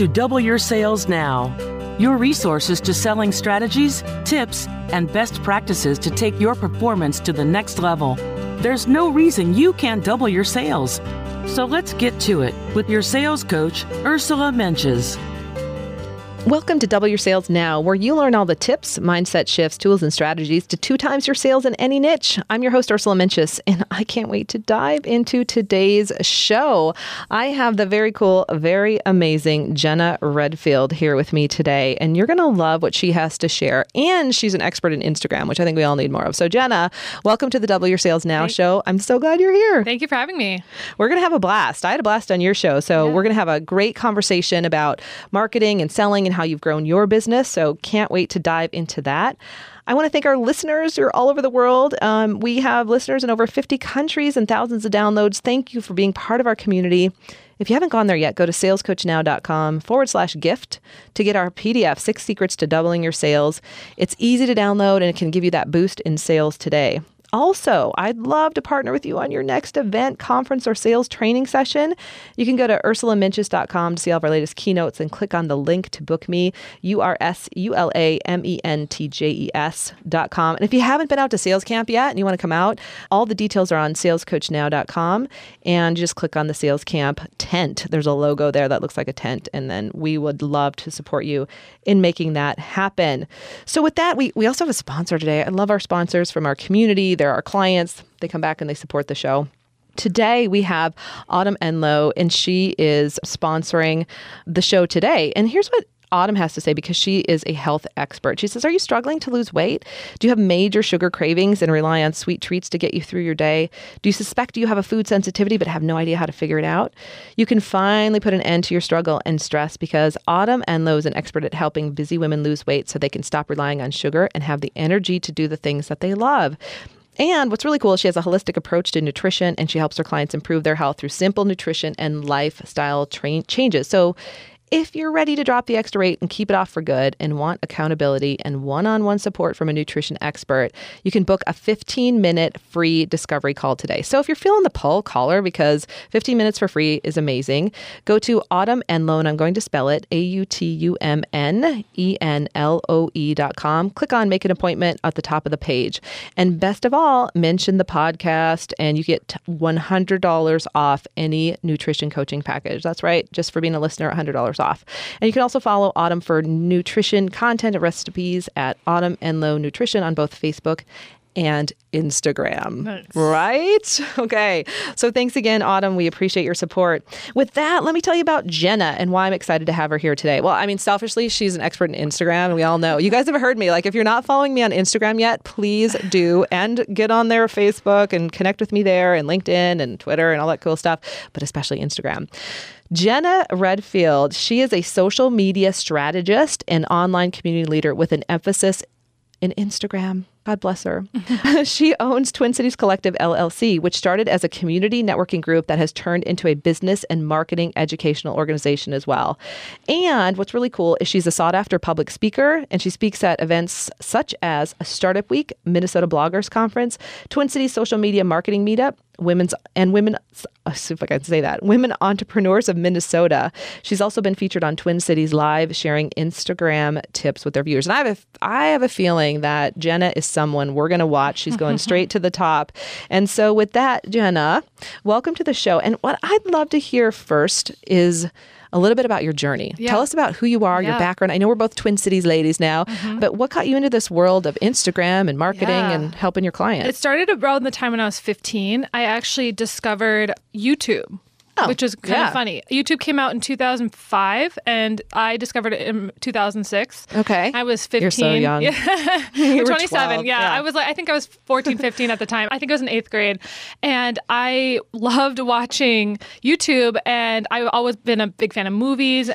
To Double Your Sales Now, your resources to selling strategies, tips, and best practices to take your performance to the next level. There's no reason you can't double your sales. So let's get to it with your sales coach, Ursula Mentjes. Welcome to Double Your Sales Now, where you learn all the tips, mindset shifts, tools, and strategies to two times your sales in any niche. I'm your host, Ursula Mentjes, and I can't wait to dive into today's show. I have the very cool, very amazing Jenna Redfield here with me today, and you're going to love what she has to share. And she's an expert in Instagram, which I think we all need more of. So, Jenna, welcome to the Double Your Sales Now show. I'm so glad you're here. Thank you for having me. We're going to have a blast. I had a blast on your show. So, Yeah. we're going to have a great conversation about marketing and selling and how you've grown your business. So, can't wait to dive into that. I want to thank our listeners who are all over the world. Um, we have listeners in over 50 countries and thousands of downloads. Thank you for being part of our community. If you haven't gone there yet, go to salescoachnow.com forward slash gift to get our PDF, Six Secrets to Doubling Your Sales. It's easy to download and it can give you that boost in sales today. Also, I'd love to partner with you on your next event, conference, or sales training session. You can go to ursulamentjes.com to see all of our latest keynotes and click on the link to book me, U R S U L A M E N T J E S.com. And if you haven't been out to sales camp yet and you want to come out, all the details are on salescoachnow.com and just click on the sales camp tent. There's a logo there that looks like a tent, and then we would love to support you in making that happen. So, with that, we, we also have a sponsor today. I love our sponsors from our community. They're our clients. They come back and they support the show. Today we have Autumn Enloe, and she is sponsoring the show today. And here's what Autumn has to say because she is a health expert. She says, Are you struggling to lose weight? Do you have major sugar cravings and rely on sweet treats to get you through your day? Do you suspect you have a food sensitivity but have no idea how to figure it out? You can finally put an end to your struggle and stress because Autumn Enloe is an expert at helping busy women lose weight so they can stop relying on sugar and have the energy to do the things that they love. And what's really cool is she has a holistic approach to nutrition and she helps her clients improve their health through simple nutrition and lifestyle train changes. So if you're ready to drop the extra weight and keep it off for good and want accountability and one on one support from a nutrition expert, you can book a 15 minute free discovery call today. So if you're feeling the pull, caller, because 15 minutes for free is amazing. Go to Autumn and I'm going to spell it A U T U M N E N L O E dot com. Click on make an appointment at the top of the page. And best of all, mention the podcast and you get $100 off any nutrition coaching package. That's right, just for being a listener, $100 off. And you can also follow Autumn for nutrition content and recipes at Autumn Enloe Nutrition on both Facebook and Instagram. Nice. Right? Okay. So thanks again, Autumn. We appreciate your support. With that, let me tell you about Jenna and why I'm excited to have her here today. Well, I mean, selfishly, she's an expert in Instagram, and we all know. You guys have heard me. Like, if you're not following me on Instagram yet, please do and get on there, Facebook, and connect with me there, and LinkedIn and Twitter and all that cool stuff, but especially Instagram. Jenna Redfield, she is a social media strategist and online community leader with an emphasis in Instagram God bless her. she owns Twin Cities Collective LLC, which started as a community networking group that has turned into a business and marketing educational organization as well. And what's really cool is she's a sought after public speaker and she speaks at events such as a Startup Week, Minnesota Bloggers Conference, Twin Cities Social Media Marketing Meetup, women's and women uh, see if I can say that women entrepreneurs of Minnesota. She's also been featured on Twin Cities Live, sharing Instagram tips with their viewers. And I have a, I have a feeling that Jenna is someone we're going to watch. She's going straight to the top. And so with that, Jenna, welcome to the show. And what I'd love to hear first is a little bit about your journey. Yeah. Tell us about who you are, your background. I know we're both Twin Cities ladies now, mm-hmm. but what got you into this world of Instagram and marketing Yeah. and helping your clients? It started around the time when I was 15. I actually discovered YouTube. Oh, which is kind yeah. of funny. YouTube came out in 2005 and I discovered it in 2006. Okay. I was 15. You're so young. Yeah. You were 27. 12, Yeah. yeah. I was like, I think I was 14, 15 at the time. I think I was in eighth grade. And I loved watching YouTube and I've always been a big fan of movies.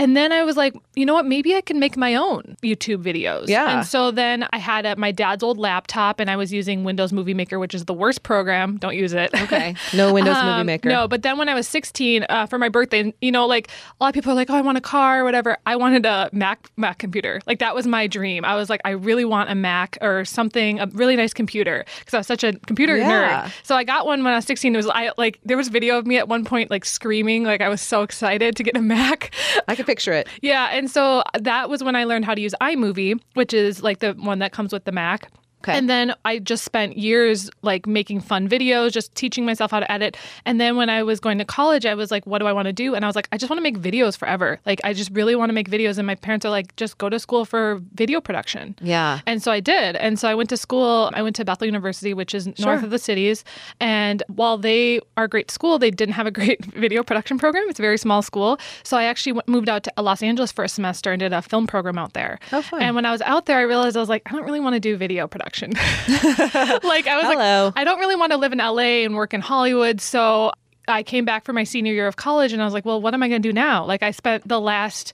And then I was like, you know what? Maybe I can make my own YouTube videos. Yeah. And so then I had a, my dad's old laptop and I was using Windows Movie Maker, which is the worst program. Don't use it. Okay. No Windows Movie Um, Maker. No, but then when I was 16 uh, for my birthday, you know, like a lot of people are like, "Oh, I want a car or whatever." I wanted a Mac Mac computer. Like that was my dream. I was like, I really want a Mac or something, a really nice computer because I was such a computer Yeah. nerd. So I got one when I was 16. It was I like there was video of me at one point like screaming like I was so excited to get a Mac. I can picture it. yeah, and so that was when I learned how to use iMovie, which is like the one that comes with the Mac. Okay. And then I just spent years like making fun videos, just teaching myself how to edit. And then when I was going to college, I was like, what do I want to do? And I was like, I just want to make videos forever. Like, I just really want to make videos. And my parents are like, just go to school for video production. Yeah. And so I did. And so I went to school. I went to Bethel University, which is north of the cities. And while they are a great school, they didn't have a great video production program. It's a very small school. So I actually moved out to Los Angeles for a semester and did a film program out there. Oh, fun. And when I was out there, I realized I was like, I don't really want to do video production. like I was Hello. like, I don't really want to live in LA and work in Hollywood. So I came back for my senior year of college and I was like, well, what am I going to do now? Like I spent the last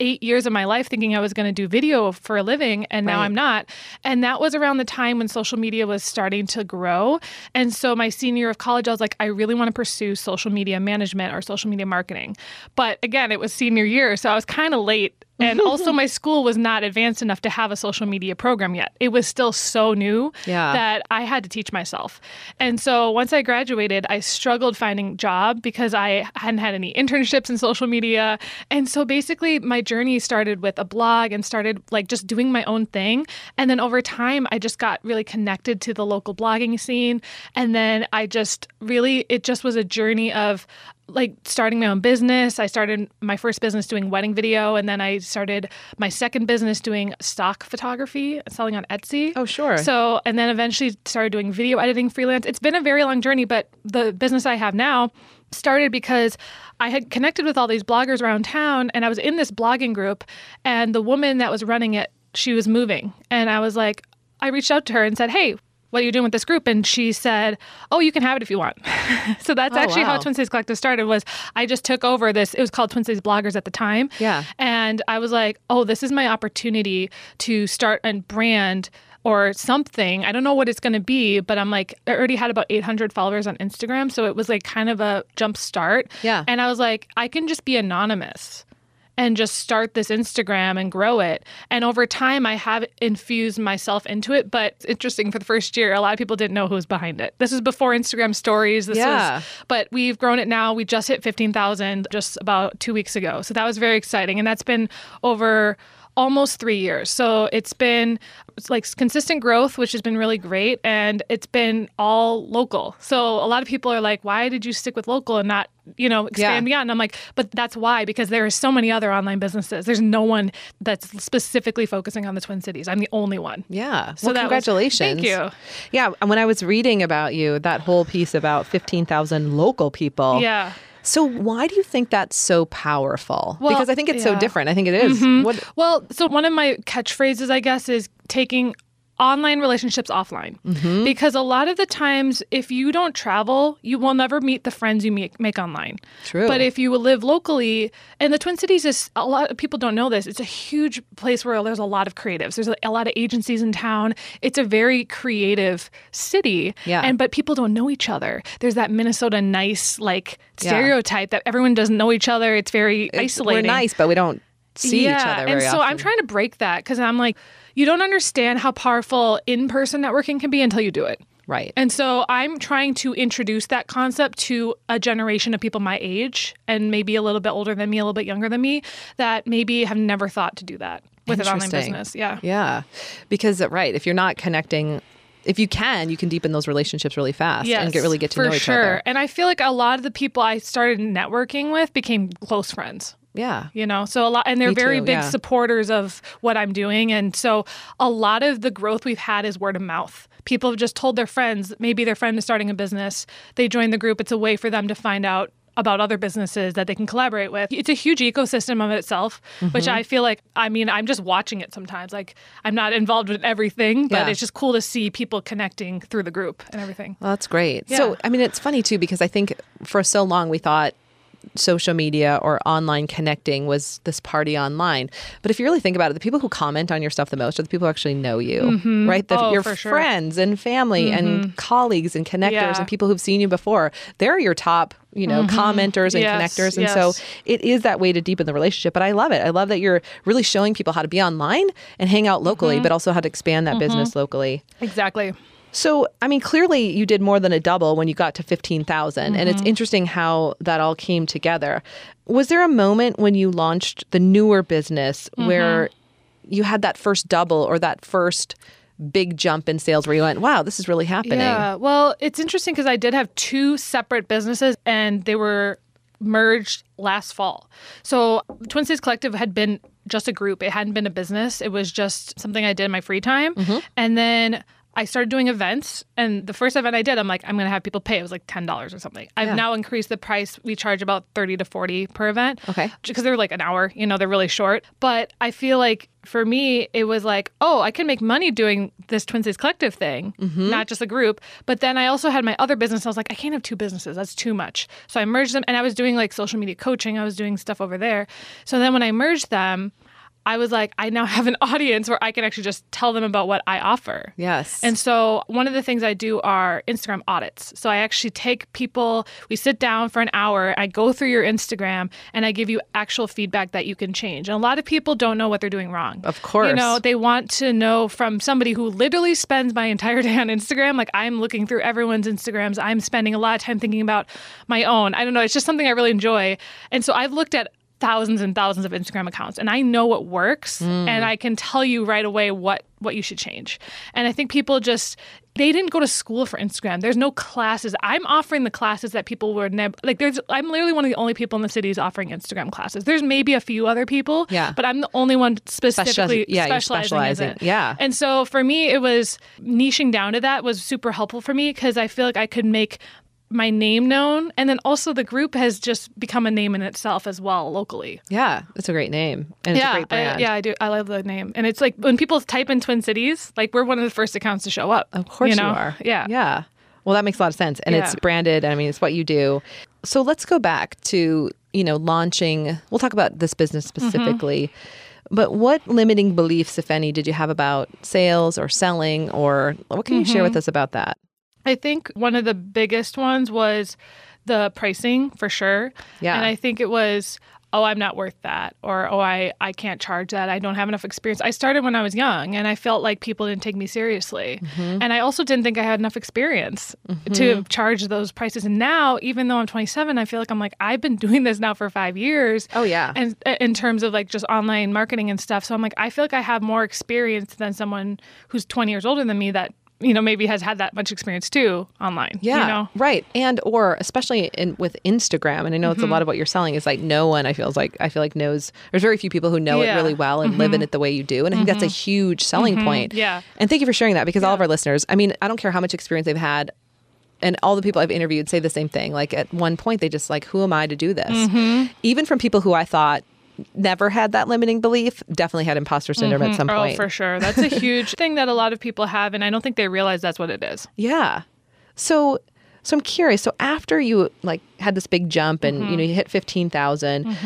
eight years of my life thinking I was going to do video for a living, and now Right. I'm not. And that was around the time when social media was starting to grow. And so my senior year of college, I was like, I really want to pursue social media management or social media marketing. But again, it was senior year, so I was kind of late. And also, my school was not advanced enough to have a social media program yet. It was still so new Yeah. that I had to teach myself. And so once I graduated, I struggled finding a job because I hadn't had any internships in social media. And so basically, my journey started with a blog and started like just doing my own thing. And then over time, I just got really connected to the local blogging scene. And then I just really, it just was a journey of like starting my own business. I started my first business doing wedding video, and then I started my second business doing stock photography, selling on Etsy. Oh, sure. So, and then eventually started doing video editing freelance. It's been a very long journey, but the business I have now started because I had connected with all these bloggers around town and I was in this blogging group and the woman that was running it, she was moving. And I was like, I reached out to her and said, Hey, what are you doing with this group? And she said, Oh, you can have it if you want. so that's Oh, actually wow. how Twin Cities Collective started was I just took over this. It was called Twin Cities Bloggers at the time. Yeah. And I was like, oh, this is my opportunity to start a brand or something. I don't know what it's going to be, but I'm like, I already had about 800 followers on Instagram. So it was like kind of a jump start. Yeah. And I was like, I can just be anonymous and just start this Instagram and grow it. And over time, I have infused myself into it. But it's interesting for the first year, a lot of people didn't know who was behind it. This is before Instagram stories. This Yeah. was, but we've grown it now. We just hit 15,000 just about two weeks ago. So that was very exciting. And that's been over almost three years. So it's been it's like consistent growth, which has been really great. And it's been all local. So a lot of people are like, why did you stick with local and not, you know, expand Yeah. beyond? And I'm like, but that's why, because there are so many other online businesses. There's no one that's specifically focusing on the Twin Cities. I'm the only one. Yeah. So well, that was- congratulations. thank you. Yeah. And when I was reading about you, that whole piece about 15,000 local people. Yeah. So why do you think that's so powerful? Well, because I think it's so yeah. Mm-hmm. different. I think it is. What, Well, so one of my catchphrases, I guess, is taking online relationships offline Mm-hmm. because a lot of the times if you don't travel you will never meet the friends you make, make online True. but if you live locally and the twin cities is a lot of people don't know this it's a huge place where there's a lot of creatives there's a, a lot of agencies in town it's a very creative city Yeah. and but people don't know each other there's that minnesota nice like Yeah. stereotype that everyone doesn't know each other it's very isolating. We're nice, but we don't see yeah, each other and so often. I'm trying to break that because I'm like, you don't understand how powerful in-person networking can be until you do it. Right. And so I'm trying to introduce that concept to a generation of people my age and maybe a little bit older than me, a little bit younger than me, that maybe have never thought to do that with an online business. Yeah. Yeah. Because, uh, right, if you're not connecting, if you can, you can deepen those relationships really fast and get really get to for know each sure. other. And I feel like a lot of the people I started networking with became close friends. Yeah. you know so a lot and they're Me very too, big yeah. supporters of what i'm doing and so a lot of the growth we've had is word of mouth people have just told their friends maybe their friend is starting a business they join the group it's a way for them to find out about other businesses that they can collaborate with. It's a huge ecosystem of itself, which Mm-hmm. I feel like, I mean, I'm just watching it sometimes. Like, I'm not involved with everything, but Yeah. it's just cool to see people connecting through the group and everything. Well, that's great. So, I mean, it's funny too because I think for so long we thought social media or online connecting was this party online. But if you really think about it, the people who comment on your stuff the most are the people who actually know you, mm-hmm. right? The, Oh, your for sure. friends and family and mm-hmm. colleagues and connectors Yeah. and people who've seen you before. They're your top, you know, mm-hmm. commenters and Yes, connectors. And so it is that way to deepen the relationship. But I love it. I love that you're really showing people how to be online and hang out locally, but also how to expand that business locally. Exactly. So, I mean, clearly you did more than a double when you got to 15,000. And it's interesting how that all came together. Was there a moment when you launched the newer business where you had that first double or that first big jump in sales where you went, wow, this is really happening? Yeah. Well, it's interesting because I did have two separate businesses and they were merged last fall. So Twin Cities Collective had been just a group. It hadn't been a business. It was just something I did in my free time. Mm-hmm. And then I started doing events, and the first event I did, I'm like, I'm gonna have people pay. It was like ten dollars or something. I've Yeah. now increased the price. We charge about thirty to forty per event. Okay. Because they're like an hour, you know, they're really short. But I feel like for me, it was like, oh, I can make money doing this Twin Cities Collective thing, Mm-hmm. not just a group. But then I also had my other business. I was like, I can't have two businesses. That's too much. So I merged them, and I was doing like social media coaching. I was doing stuff over there. So then when I merged them, I was like, I now have an audience where I can actually just tell them about what I offer. Yes. And so one of the things I do are Instagram audits. So I actually take people, we sit down for an hour, I go through your Instagram and I give you actual feedback that you can change. And a lot of people don't know what they're doing wrong. Of course. You know, they want to know from somebody who literally spends my entire day on Instagram. Like I'm looking through everyone's Instagrams. I'm spending a lot of time thinking about my own. I don't know, it's just something I really enjoy. And so I've looked at thousands and thousands of Instagram accounts and I know what works and I can tell you right away what what you should change. And I think people just they didn't go to school for Instagram. There's no classes. I'm offering the classes that people were never like there's I'm literally one of the only people in the cities offering Instagram classes. There's maybe a few other people, Yeah. but I'm the only one specifically yeah, specializing, specializing. in it. Yeah. And so for me it was niching down to that was super helpful for me because I feel like I could make my name known and then also the group has just become a name in itself as well locally yeah, it's a great name. And it's yeah a great brand. I, yeah i do i love the name and it's like when people type in twin cities like we're one of the first accounts to show up Of course you, know? are. yeah Yeah. Well, that makes a lot of sense. And it's branded. I mean, it's what you do. So let's go back to, you know, launching. We'll talk about this business Mm-hmm. specifically. But what limiting beliefs, if any, did you have about sales or selling? Or what can you share Mm-hmm. with us about that? I think one of the biggest ones was the pricing for sure. Yeah. And I think it was, oh, I'm not worth that, or oh, I, I can't charge that. I don't have enough experience. I started when I was young and I felt like people didn't take me seriously. Mm-hmm. And I also didn't think I had enough experience to charge those prices. And now, even though I'm 27, I feel like I'm like, I've been doing this now for five years. Oh, yeah. And uh, in terms of like just online marketing and stuff. So I'm like, I feel like I have more experience than someone who's 20 years older than me that, you know, maybe has had that much experience too online. Yeah, You know? right. And or especially in with Instagram, and I know it's Mm-hmm. a lot of what you're selling is like no one I feel like I feel like knows. There's very few people who know it Yeah. Mm-hmm. really well and live in it the way you do, and I think that's a huge selling point. Yeah. And thank you for sharing that because all of our listeners, I mean, I don't care how much experience they've had. And all the people I've interviewed say the same thing. Like at one point, they just like, who am I to do this? Mm-hmm. Even from people who I thought never had that limiting belief definitely had imposter syndrome at some point. Oh, for sure. That's a huge thing that a lot of people have, and I don't think they realize that's what it is. Yeah. So so I'm curious. So after you like had this big jump and Mm-hmm. you know you hit 15,000,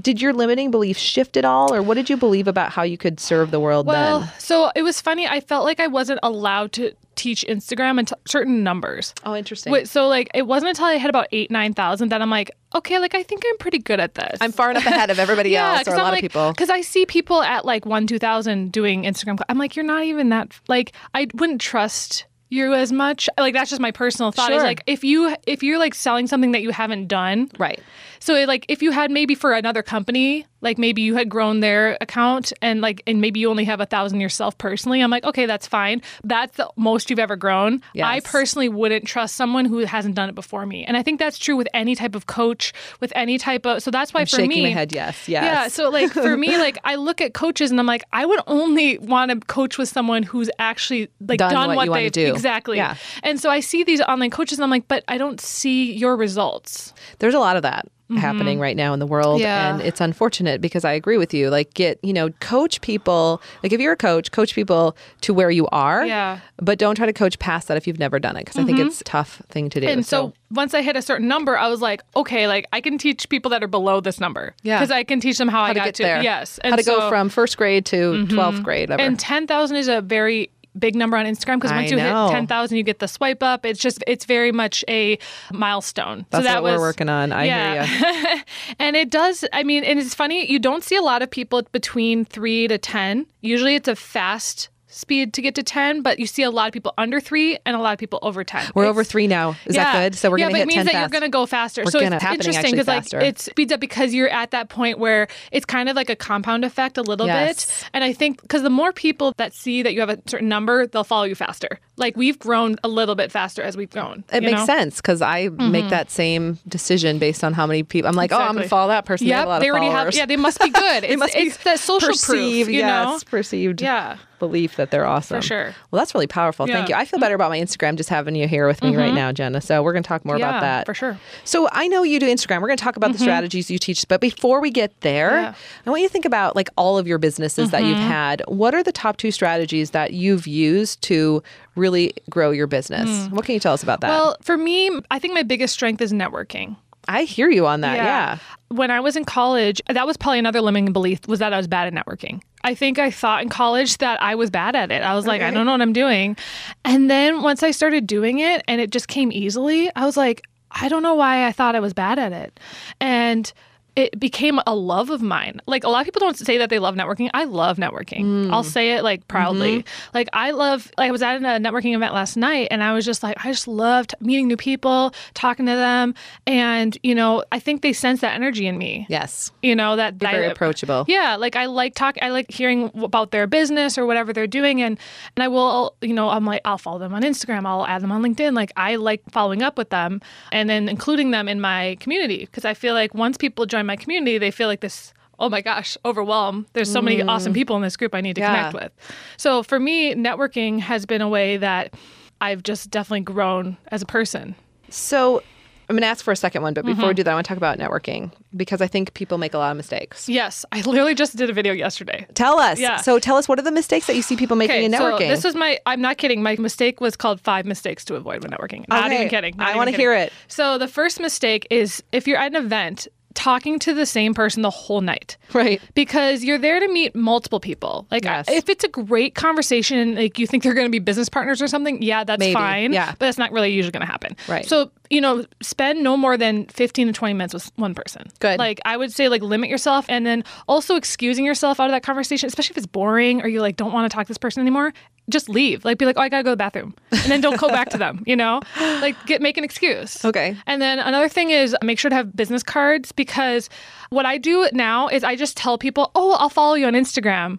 did your limiting belief shift at all or what did you believe about how you could serve the world Well, then? so it was funny. I felt like I wasn't allowed to teach Instagram until certain numbers. Oh, interesting. Wait, so like it wasn't until I hit about eight, nine thousand that I'm like, okay, like I think I'm pretty good at this. I'm far enough ahead of everybody else or a I'm lot like, of people. Because I see people at like one, two thousand doing Instagram. I'm like, you're not even that. Like, I wouldn't trust you as much. Like that's just my personal thought. Is like if you if you're like selling something that you haven't done, Right. So it, like if you had maybe for another company, like maybe you had grown their account and like and maybe you only have a thousand yourself personally, I'm like, okay, that's fine. That's the most you've ever grown. I personally wouldn't trust someone who hasn't done it before me. And I think that's true with any type of coach, with any type of so that's why I'm for shaking me my head yes. Yes. yeah. So like for me, like I look at coaches and I'm like, I would only want to coach with someone who's actually like Done done, what what, they've do. exactly. Yeah. And so I see these online coaches and I'm like, but I don't see your results. There's a lot of that happening right now in the world Mm-hmm. Yeah. and it's unfortunate because I agree with you. Like get, you know, coach people, like if you're a coach, coach people to where you are. Yeah. But don't try to coach past that if you've never done it because I think it's a tough thing to do. Mm-hmm. And so, once I hit a certain number, I was like, okay, like I can teach people that are below this number. Yeah. Because I can teach them how, I to got get there. Yes. and how to go so- Mm-hmm. from first grade to 12th grade. Whatever. And 10,000 is a very big number on Instagram because I once you know. hit 10,000, you get the swipe up. It's just, it's very much a milestone. That's so that what we're working on. I yeah. hear you. and it does, I mean, and it's funny, you don't see a lot of people between three to 10. Usually it's a fast speed to get to 10, but you see a lot of people under three and a lot of people over 10. We're It's- over three now. Is that good? So we're yeah, going but to it hit means 10 that fast. you're going to go faster. We're so it's interesting actually like it speeds up because you're at that point where it's kind of like a compound effect a little Yes. bit. And I think because the more people that see that you have a certain number, they'll follow you faster. Like we've grown a little bit faster as we've grown. It makes know? sense because I make mm-hmm. that same decision based on how many people. I'm like, oh, I'm to follow that person. they Yep, a they already followers. have. Yeah, they must be good. It's, must be it's the social perceived, proof, you yes, know. perceived Yeah. belief that they're awesome. For sure. Well, that's really powerful. Thank you. I feel better about my Instagram just having you here with me right mm-hmm. now, Jenna. So we're going to talk more Yeah, about that for sure. So I know you do Instagram. We're going to talk about the mm-hmm. strategies you teach, but before we get there, Yeah. I want you to think about like all of your businesses that you've had. What are the top two strategies that you've used to really grow your business? Hmm. What can you tell us about that? Well, for me, I think my biggest strength is networking. I hear you on that. yeah. When I was in college, that was probably another limiting belief was that I was bad at networking. I think I thought in college that I was bad at it. I was like, I don't know what I'm doing. And then once I started doing it and it just came easily, I was like, I don't know why I thought I was bad at it. And it became a love of mine. Like a lot of people don't say that they love networking. I love networking. Mm. I'll say it like proudly. Mm-hmm. Like I love like I was at a networking event last night and I was just like I just loved meeting new people, talking to them and you know, I think they sense that energy in me. Yes. You know that You're very I, approachable. yeah, like I like talk. I like hearing about their business or whatever they're doing, and and I will, you know, I'm like I'll follow them on Instagram. I'll add them on LinkedIn. Like I like following up with them and then including them in my community because I feel like once people join my community, they feel like this. Oh my gosh, overwhelmed. There's so many awesome people in this group I need to Mm. Yeah. connect with. So for me, networking has been a way that I've just definitely grown as a person. So I'm going to ask for a second one, but before Mm-hmm. we do that, I want to talk about networking because I think people make a lot of mistakes. Yes, I literally just did a video yesterday. Tell us. Yeah. So tell us what are the mistakes that you see people making in networking? So this was my. I'm not kidding. My mistake was called five mistakes to avoid when networking. Not Okay. even kidding. not I wanna hear it. So the first mistake is if you're at an event talking to the same person the whole night. right. Because you're there to meet multiple people. Like Yes. if it's a great conversation, like you think they're going to be business partners or something, yeah, that's Maybe, fine. yeah. But that's not really usually going to happen. Right. So, you know, spend no more than 15 to 20 minutes with one person. Good. Like I would say like limit yourself and then also excusing yourself out of that conversation, especially if it's boring or you like don't want to talk to this person anymore. Just leave. Like be like, oh, I gotta go to the bathroom, and then don't go back to them. You know, like get make an excuse. Okay. And then another thing is make sure to have business cards because what I do now is I just tell people, oh, I'll follow you on Instagram.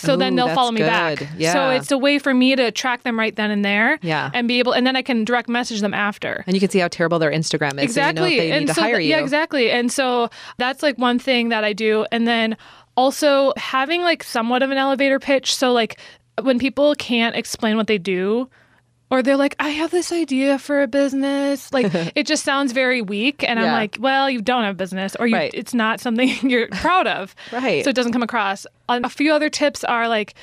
So then they'll follow me good. back. So it's a way for me to track them right then and there. Yeah. And be able, and then I can direct message them after. And you can see how terrible their Instagram is. Exactly. So you know they and need to so hire th- you. Yeah, exactly. And so that's like one thing that I do. And then also having like somewhat of an elevator pitch. So like when people can't explain what they do, or they're like, I have this idea for a business. Like it just sounds very weak. And I'm like, well, you don't have a business or you, Right. it's not something you're proud of. Right. So it doesn't come across. A few other tips are like,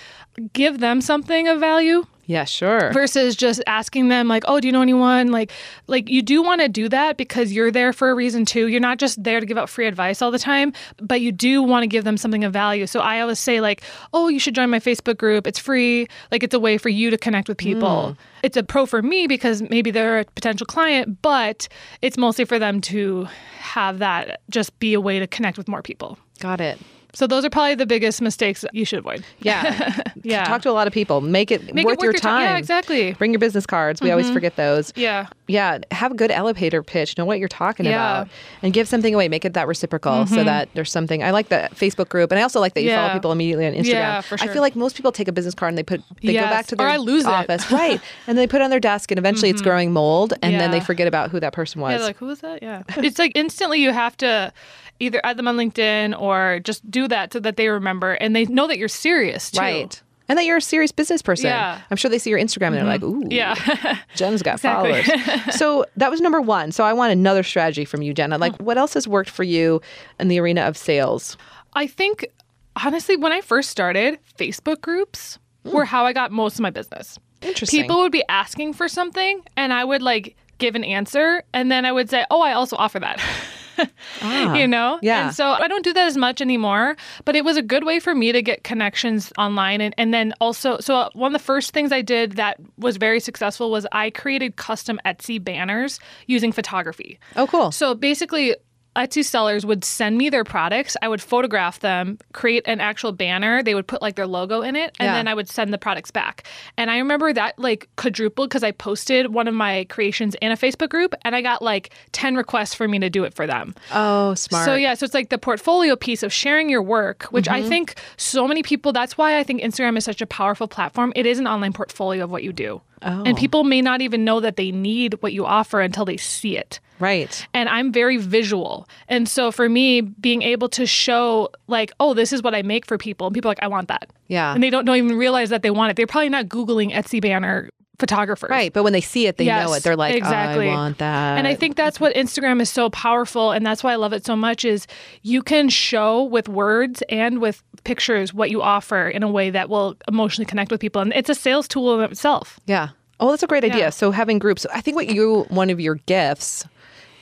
give them something of value Yeah, sure. versus just asking them like oh do you know anyone? Like like you do want to do that because you're there for a reason too. You're not just there to give out free advice all the time but you do want to give them something of value. So i always say like oh you should join my facebook group. It's free. Like it's a way for you to connect with people. Mm. It's a pro for me because maybe they're a potential client but it's mostly for them to have that just be a way to connect with more people. Got it. So those are probably the biggest mistakes you should avoid Yeah. Yeah. Talk to a lot of people. Make it Make worth, it your time. yeah exactly Bring your business cards. We always forget those. yeah Yeah, have a good elevator pitch. Know what you're talking Yeah. Mm-hmm. about, and give something away. Make it that reciprocal, so that there's something. I like the Facebook group, and I also like that you follow people immediately on Instagram. Yeah, for sure. I feel like most people take a business card and they put they go back to Or their I lose it. office, right? And they put it on their desk, and eventually it's growing mold, and then they forget about who that person was. Yeah, like, who was that? Yeah. it's like instantly you have to either add them on LinkedIn or just do that so that they remember and they know that you're serious too. right. And that you're a serious business person. Yeah. Mm-hmm. I'm sure they see your Instagram and they're like, ooh, Yeah. Jen's got followers. so that was number one. So I want another strategy from you, Jenna. Like, what else has worked for you in the arena of sales? I think honestly, when I first started, Facebook groups were how I got most of my business. Interesting. People would be asking for something and I would like give an answer and then I would say, Oh, I also offer that. Ah, you know? yeah. And so I don't do that as much anymore, but it was a good way for me to get connections online. And, and then also, so one of the first things I did that was very successful was I created custom Etsy banners using photography. Oh, cool. So basically, Etsy sellers would send me their products. I would photograph them, create an actual banner. They would put like their logo in it, and Yeah. then I would send the products back. And I remember that like quadrupled because I posted one of my creations in a Facebook group, and I got like 10 requests for me to do it for them. Oh, smart. So yeah, so it's like the portfolio piece of sharing your work, which Mm-hmm. I think so many people. That's why I think Instagram is such a powerful platform. It is an online portfolio of what you do, Oh. and people may not even know that they need what you offer until they see it Right. and I'm very visual. And so for me, being able to show like, oh, this is what I make for people, and people are like, I want that. Yeah. And they don't, don't even realize that they want it. They're probably not Googling Etsy banner photographers. Right. But when they see it, they know it. They're like, oh, exactly. I want that. And I think that's what Instagram is so powerful and that's why I love it so much is you can show with words and with pictures what you offer in a way that will emotionally connect with people and it's a sales tool in itself. Yeah. Oh, that's a great idea. Yeah. So having groups. I think what you one of your gifts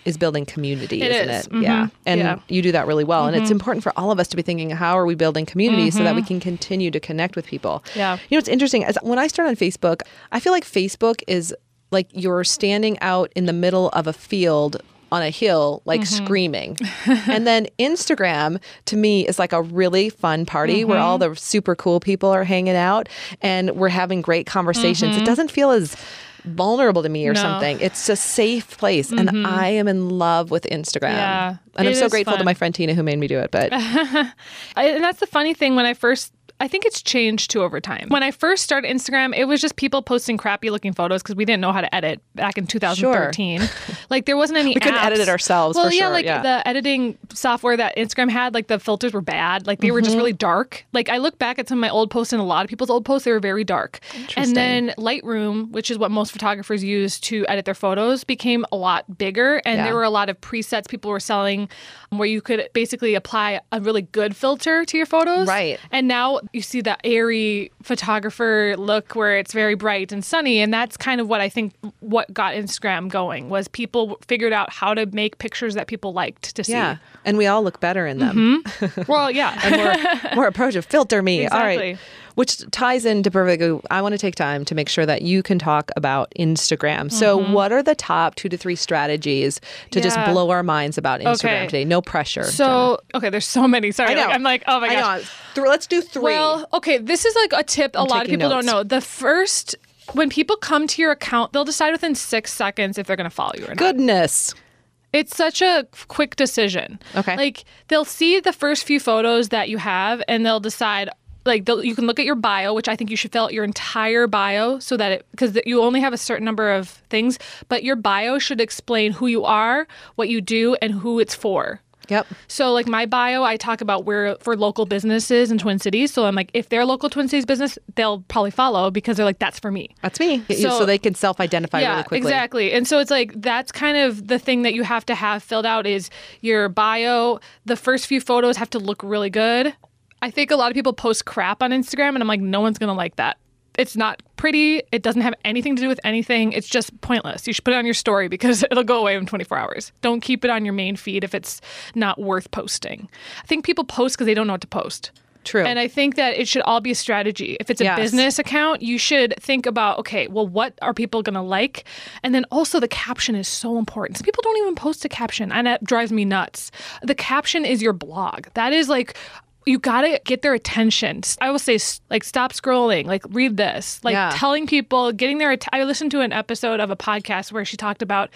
is building community, It isn't is. it? Mhm. Yeah. And Yeah. Mm-hmm. you do that really well. And it's important for all of us to be thinking, how are we building community so that we can continue to connect with people? Yeah. You know, it's interesting. As when I start on Facebook, I feel like Facebook is like you're standing out in the middle of a field on a hill, like Mm-hmm. screaming. and then Instagram to me is like a really fun party where all Mm-hmm. the super cool people are hanging out and we're having great conversations. It doesn't feel as vulnerable to me or Mm-hmm. No. Mm-hmm. something. It's a safe place. And I am in love with Instagram. Yeah, and I'm so grateful to my friend Tina who made me do it. But I, and that's the funny thing when I first I think it's changed too over time. When I first started Instagram, it was just people posting crappy looking photos because we didn't know how to edit back in 2013. like there wasn't any We couldn't edit it ourselves, Well, yeah, sure, like yeah. the editing software that Instagram had, like the filters were bad. Like they were Mm-hmm. just really dark. Like I look back at some of my old posts and a lot of people's old posts, they were very dark. And then Lightroom, which is what most photographers use to edit their photos, became a lot bigger. And Yeah. there were a lot of presets people were selling where you could basically apply a really good filter to your photos. Right. And now you see the airy photographer look where it's very bright and sunny. And that's kind of what I think what got Instagram going was people figured out how to make pictures that people liked to see. yeah. And we all look better in them. Mm-hmm. Well, yeah. and more, more approach of filter me. All Exactly. right. Which ties into perfectly. I want to take time to make sure that you can talk about Instagram. So, what are the top two to three strategies to just Mm-hmm. Blow our minds about Instagram Okay. today? No pressure. Jenna. so, okay, there's so many. Sorry. I know. Like, I'm like, oh my gosh. Th- let's do three. Well, okay, this is like a tip a lot of people notes. don't know. The first when people come to your account, they'll decide within six seconds if they're going to follow you or not. Goodness. It's such a quick decision. Okay. Like they'll see the first few photos that you have and they'll decide like they'll, you can look at your bio, which I think you should fill out your entire bio so that it because you only have a certain number of things, but your bio should explain who you are, what you do, and who it's for. Yep. So like my bio, I talk about where for local businesses in Twin Cities. So I'm like, if they're local Twin Cities business, they'll probably follow because they're like, that's for me. That's me. So, So- they can self-identify yeah, really quickly. exactly. And so it's like that's kind of the thing that you have to have filled out is your bio. The first few photos have to look really good. I think a lot of people post crap on Instagram, and I'm like, no one's gonna like that. It's not pretty. It doesn't have anything to do with anything. It's just pointless. You should put it on your story because it'll go away in 24 hours. Don't keep it on your main feed if it's not worth posting. I think people post because they don't know what to post. True. And I think that it should all be a strategy. If it's a Yes. business account, you should think about, okay, well, what are people going to like? And then also the caption is so important. Some people don't even post a caption, and that drives me nuts. The caption is your blog. That is like, you got to get their attention. I will say, like, stop scrolling, like, read this, like, Yeah. telling people, getting their. att- I listened to an episode of a podcast where she talked about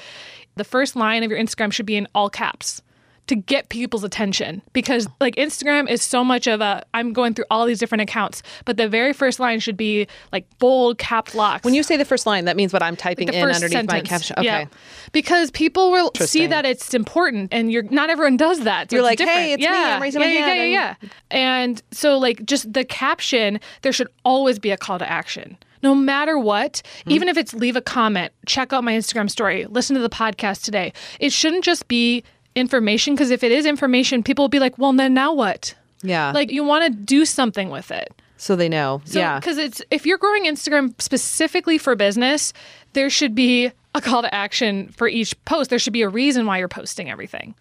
the first line of your Instagram should be in all caps to get people's attention because like Instagram is so much of a I'm going through all these different accounts, but the very first line should be like bold cap locks. when you say the first line, that means what I'm typing the in underneath my caption. Okay. Yeah. Because people will see that it's important and you're not everyone does that. So You're like, "Hey, different. it's me. I'm raising yeah, my yeah, hand," Yeah, yeah, yeah. And so like just the caption, there should always be a call to action. No matter what, Hmm. even if it's leave a comment, check out my Instagram story, listen to the podcast today. It shouldn't just be information because if it is information, people will be like, well, then now what? Yeah. Like you want to do something with it. so they know. So, yeah. Because it's if you're growing Instagram specifically for business, there should be a call to action for each post. There should be a reason why you're posting everything.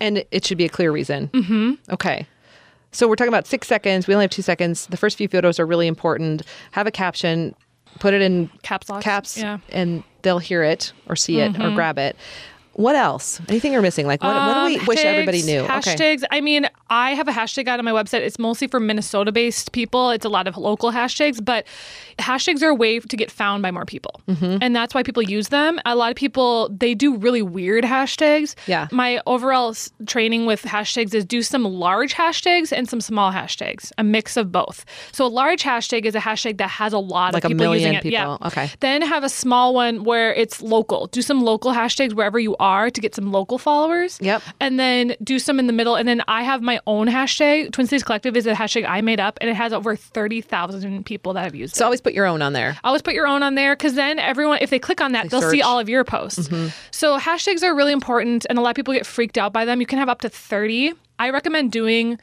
And it should be a clear reason. Mm-hmm. Okay. So we're talking about six seconds. We only have two seconds. The first few photos are really important. Have a caption, put it in Caps locks, caps, yeah. Mm-hmm. and they'll hear it or see it or grab it. What else? Anything you're missing? Like what, what do we Um, wish everybody hashtags- knew? Okay. Hashtags. I mean, I have a hashtag out on my website. It's mostly for Minnesota based people. It's a lot of local hashtags, but hashtags are a way to get found by more people. Mm-hmm. And that's why people use them. A lot of people, they do really weird hashtags. Yeah. My overall training with hashtags is do some large hashtags and some small hashtags, a mix of both. So a large hashtag is a hashtag that has a lot Like of people using million it. Yeah. Okay. Then have a small one where it's local. Do some local hashtags wherever you are to get some local followers. Yep. And then do some in the middle. And then I have my own hashtag. Twin Cities Collective is a hashtag I made up, and it has over thirty thousand people that have used So it. So always put your own on there. Always put your own on there because then everyone, if they click on that, They they'll see. Mm-hmm. all of your posts. So hashtags are really important, and a lot of people get freaked out by them. You can have up to 30. I recommend doing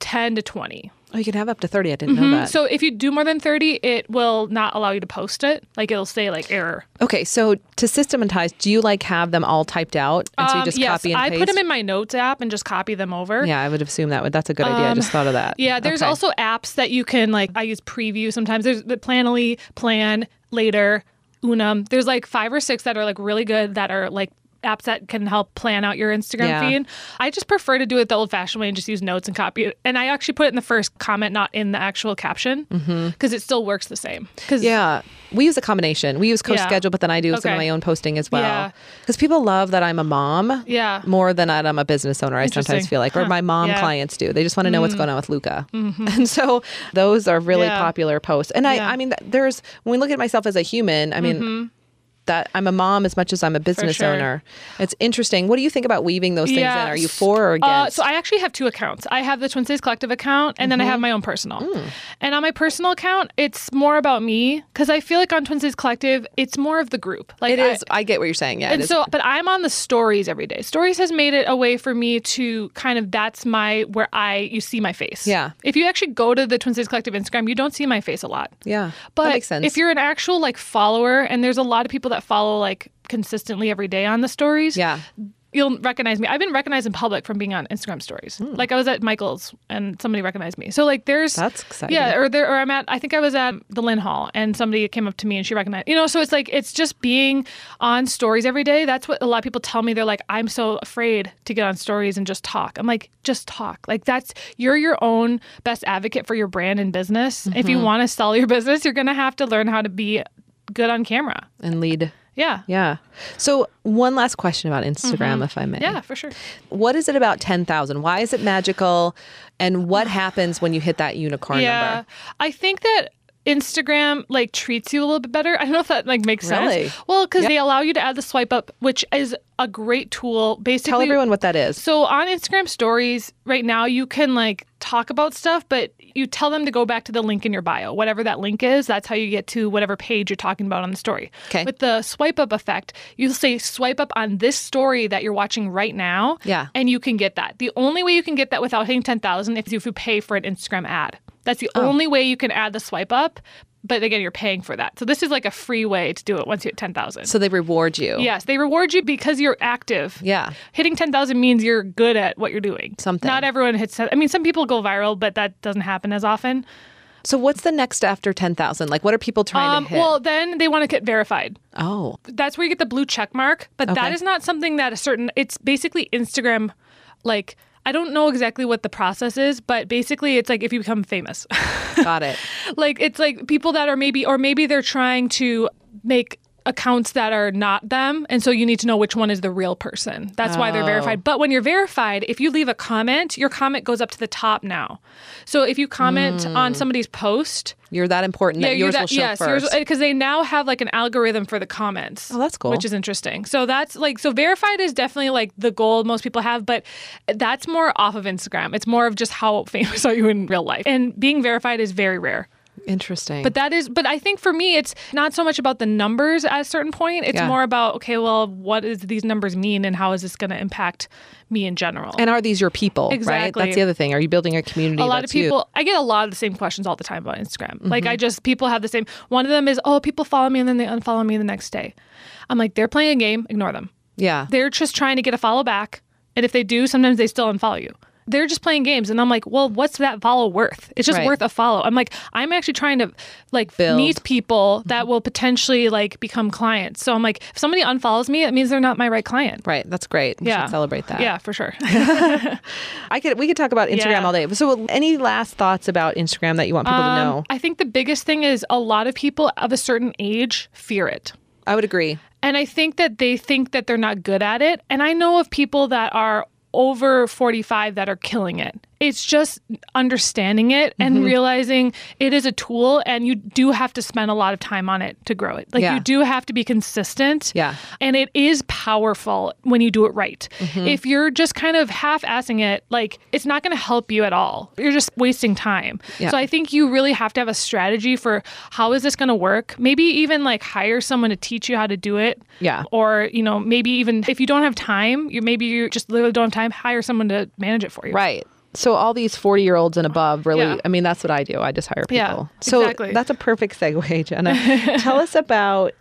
10 to 20. Oh, you can have up to 30. I didn't know that. So if you do more than 30, it will not allow you to post it. Like it'll say like error. okay. So to systematize, do you like have them all typed out? And so you Um, just yes, copy and paste? I put them in my notes app and just copy them over. Yeah, I would assume that would. That's a good idea. I just thought of that. Um, Yeah, there's Okay. also apps that you can like. I use Preview sometimes. There's the Planoly, Plan, Later, Unum. There's like five or six that are like really good that are like apps that can help plan out your Instagram Yeah. feed. I just prefer to do it the old-fashioned way and just use notes and copy it. And I actually put it in the first comment, not in the actual caption, because it still works the same. Because Mm-hmm. Yeah, we use a combination. We use Yeah. CoSchedule, but then I do some of my own posting as well. Yeah. Because people love that I'm a mom. Yeah. More than that I'm a business owner. I sometimes feel like, or my mom Yeah. Mm. Mm-hmm. clients do. They just want to know what's going on with Luca. And so those are really Yeah. popular posts. And I, Yeah. I mean, there's when we look at myself as a human. I mean. That I'm a mom as much as I'm a business Mm-hmm. sure. owner. It's interesting. What do you think about weaving those things in? Are you for or Uh, against? so I actually have two accounts. I have the Twin Cities Collective account, and then I Mm-hmm. have my own personal. Mm. And on my personal account, it's more about me because I feel like on Twin Cities Collective, it's more of the group. Like it I- I, get what you're saying. Yeah. and so, but I'm on the stories every day. Stories has made it a way for me to kind of that's my where I you see my face. Yeah. If you actually go to the Twin Cities Collective Instagram, you don't see my face a lot. yeah. But that makes sense. if you're an actual like follower, and there's a lot of people that follow like consistently every day on the stories, yeah. you'll recognize me. I've been recognized in public from being on Instagram stories. Hmm. Like I was at Michael's and somebody recognized me. So like there's That's exciting. Yeah, or there or I'm at I think I was at the Lynn Hall and somebody came up to me and she recognized you know, so it's like it's just being on stories every day. That's what a lot of people tell me. They're like, I'm so afraid to get on stories and just talk. I'm like, just talk. Like that's you're your own best advocate for your brand and business. If Mm-hmm. you want to sell your business, you're gonna have to learn how to be good on camera. and lead. Yeah. Yeah. So one last question about Instagram, if I may. Mm-hmm. Yeah, for sure. What is it about 10,000? Why is it magical? And what happens when you hit that unicorn yeah, number? I think that Instagram like treats you a little bit better. I don't know if that like makes Really? sense. Well, because they allow you to add the swipe up, which is a great tool. Basically, Tell everyone what that is. So on Instagram stories right now, you can like talk about stuff, but you tell them to go back to the link in your bio, whatever that link is. That's how you get to whatever page you're talking about on the story. Okay. With the swipe up effect, you'll say swipe up on this story that you're watching right now. Yeah. And you can get that. The only way you can get that without hitting 10,000 is if you pay for an Instagram ad. That's the oh. only way you can add the swipe up. But again, you're paying for that. So this is like a free way to do it once you hit 10,000. So they reward you. Yes, they reward you because you're active. Yeah. Hitting 10,000 means you're good at what you're doing. Something. Not everyone hits 10. I mean, some people go viral, but that doesn't happen as often. So what's the next after 10,000? Like what are people trying Um, to hit? well, then they want to get verified. oh. That's where you get the blue check mark, but Okay. that is not something that a certain it's basically Instagram like I don't know exactly what the process is, but basically it's like if you become famous. Got it. like it's like people that are maybe or maybe they're trying to make accounts that are not them and so you need to know which one is the real person. That's why they're Oh. verified but when you're verified if you leave a comment your comment goes up to the top now. So if you comment hmm. on somebody's post You're that important that you're yours that- will show yes first. because they now have like an algorithm for the comments Oh, that's cool. which is interesting. So that's like so verified is definitely like the goal most people have but that's more off of instagram. It's more of just how famous are you in real life. And being verified is very rare Interesting. but that is, but I think for me, it's not so much about the numbers at a certain point. It's Yeah. more about, okay, well, what does these numbers mean and how is this going to impact me in general? and are these your people? Right. Exactly. That's the other thing. Are you building a community? a lot of that's you? people, I get a lot of the same questions all the time about Instagram. Like, Mm-hmm. I just, people have the same, one of them is, oh, people follow me and then they unfollow me the next day. I'm like, they're playing a game, ignore them. Yeah. They're just trying to get a follow back. And if they do, sometimes they still unfollow you. They're just playing games. And I'm like, well, what's that follow worth? It's just Right. worth a follow. I'm like, I'm actually trying to like Build. meet people that will potentially like become clients. So I'm like, if somebody unfollows me, it means they're not my right client. Right. That's great. We Yeah. should celebrate that. Yeah, for sure. I could we could talk about Instagram Yeah. all day. So any last thoughts about Instagram that you want people to know? Um, I think the biggest thing is a lot of people of a certain age fear it. I would agree. And I think that they think that they're not good at it. And I know of people that are over 45 that are killing it. It's just understanding it Mm-hmm. and realizing it is a tool and you do have to spend a lot of time on it to grow it. Like Yeah. you do have to be consistent. Yeah. And it is powerful when you do it right. Mm-hmm. If you're just kind of half assing it, like it's not going to help you at all. You're just wasting time. Yeah. So I think you really have to have a strategy for how is this going to work? Maybe even like hire someone to teach you how to do it. Yeah. Or, you know, maybe even if you don't have time, you maybe you just literally don't have time, hire someone to manage it for you. Right. So all these 40 year olds and above really Yeah. I mean that's what I do. I just hire people. Yeah, so exactly. that's a perfect segue, Jenna. Tell us about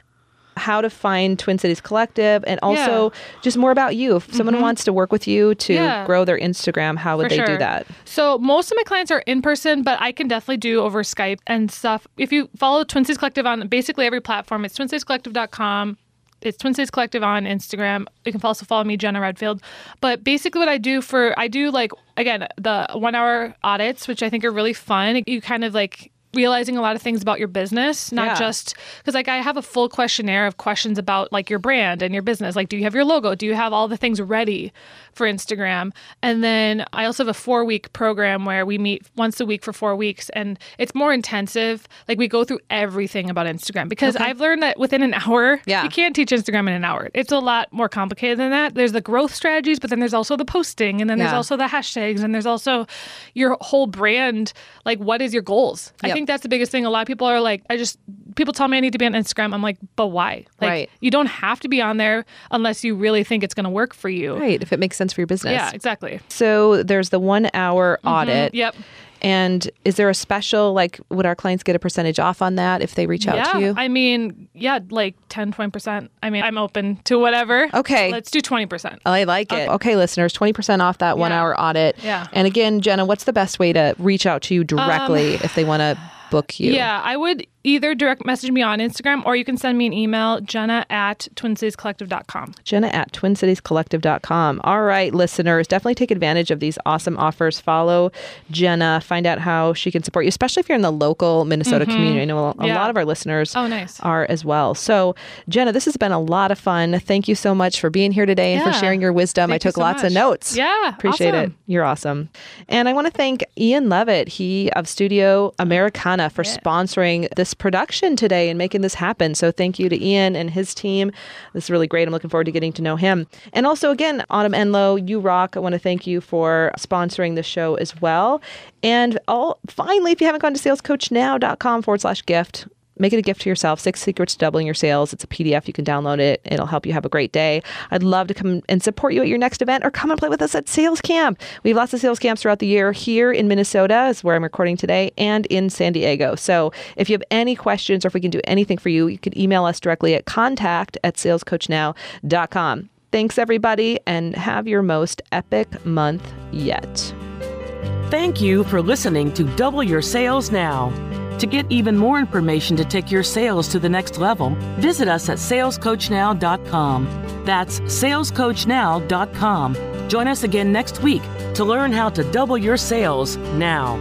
how to find Twin Cities Collective and also just more about you. If someone wants to work with you to Mm-hmm. Yeah. grow their Instagram, how would For they do that? So most of my clients are in person, but I can definitely do over Skype and stuff. If you follow Twin Cities Collective on basically every platform, it's twincitiescollective.com. It's Twin Cities Collective on Instagram. You can also follow me, Jenna Redfield. But basically, what I do for I do like again the one hour audits, which I think are really fun. You kind of like realizing a lot of things about your business, not Yeah. just because like I have a full questionnaire of questions about like your brand and your business. Like, do you have your logo? Do you have all the things ready for Instagram? And then I also have a four week program where we meet once a week for four weeks, and it's more intensive. Like we go through everything about Instagram because I've learned that within an hour, Yeah. you can't teach Instagram in an hour. It's a lot more complicated than that. There's the growth strategies, but then there's also the posting, and then there's also the hashtags, and there's also your whole brand. Like, what is your goals? I think that's the biggest thing. A lot of people are like, I just people tell me I need to be on Instagram. I'm like, but why? Like, Right. you don't have to be on there unless you really think it's going to work for you. Right, if it makes sense for your business. Yeah, exactly. So there's the one hour audit. Yep. And is there a special, like, would our clients get a percentage off on that if they reach out yeah. to you? I mean, yeah, like 10, 20%. I mean, I'm open to whatever. Okay. Let's do 20%. I like it. Okay, listeners, 20% off that one hour audit. Yeah. Um, And again, Jenna, what's the best way to reach out to you directly if they want to book you? Yeah, I would either direct message me on Instagram or you can send me an email, jenna at twincitiescollective.com. Jenna at twincitiescollective.com. All right, listeners, definitely take advantage of these awesome offers. Follow Jenna, find out how she can support you, especially if you're in the local Minnesota mm-hmm. community. I know a, Yeah. lot of our listeners Oh, nice. are as well. So, Jenna, this has been a lot of fun. Thank you so much for being here today and for sharing your wisdom. I Thank you took so lots of notes. Yeah, Appreciate it. You're awesome. And I want to thank Ian Levitt, he of Studio Americana, for sponsoring this production today and making this happen. So thank you to Ian and his team. This is really great. I'm looking forward to getting to know him. And also, again, Autumn Enloe, you rock. I want to thank you for sponsoring the show as well. And all, finally, if you haven't gone to salescoachnow.com forward slash gift, Make it a gift to yourself. Six Secrets to Doubling Your Sales. It's a PDF. You can download it. It'll help you have a great day. I'd love to come and support you at your next event or come and play with us at Sales Camp. We have lots of sales camps throughout the year here in Minnesota, is where I'm recording today, and in San Diego. So if you have any questions or if we can do anything for you, you can email us directly at contact at salescoachnow.com. Thanks, everybody, and have your most epic month yet. Thank you for listening to Double Your Sales Now. To get even more information to take your sales to the next level, visit us at salescoachnow.com. That's salescoachnow.com. Join us again next week to learn how to double your sales now.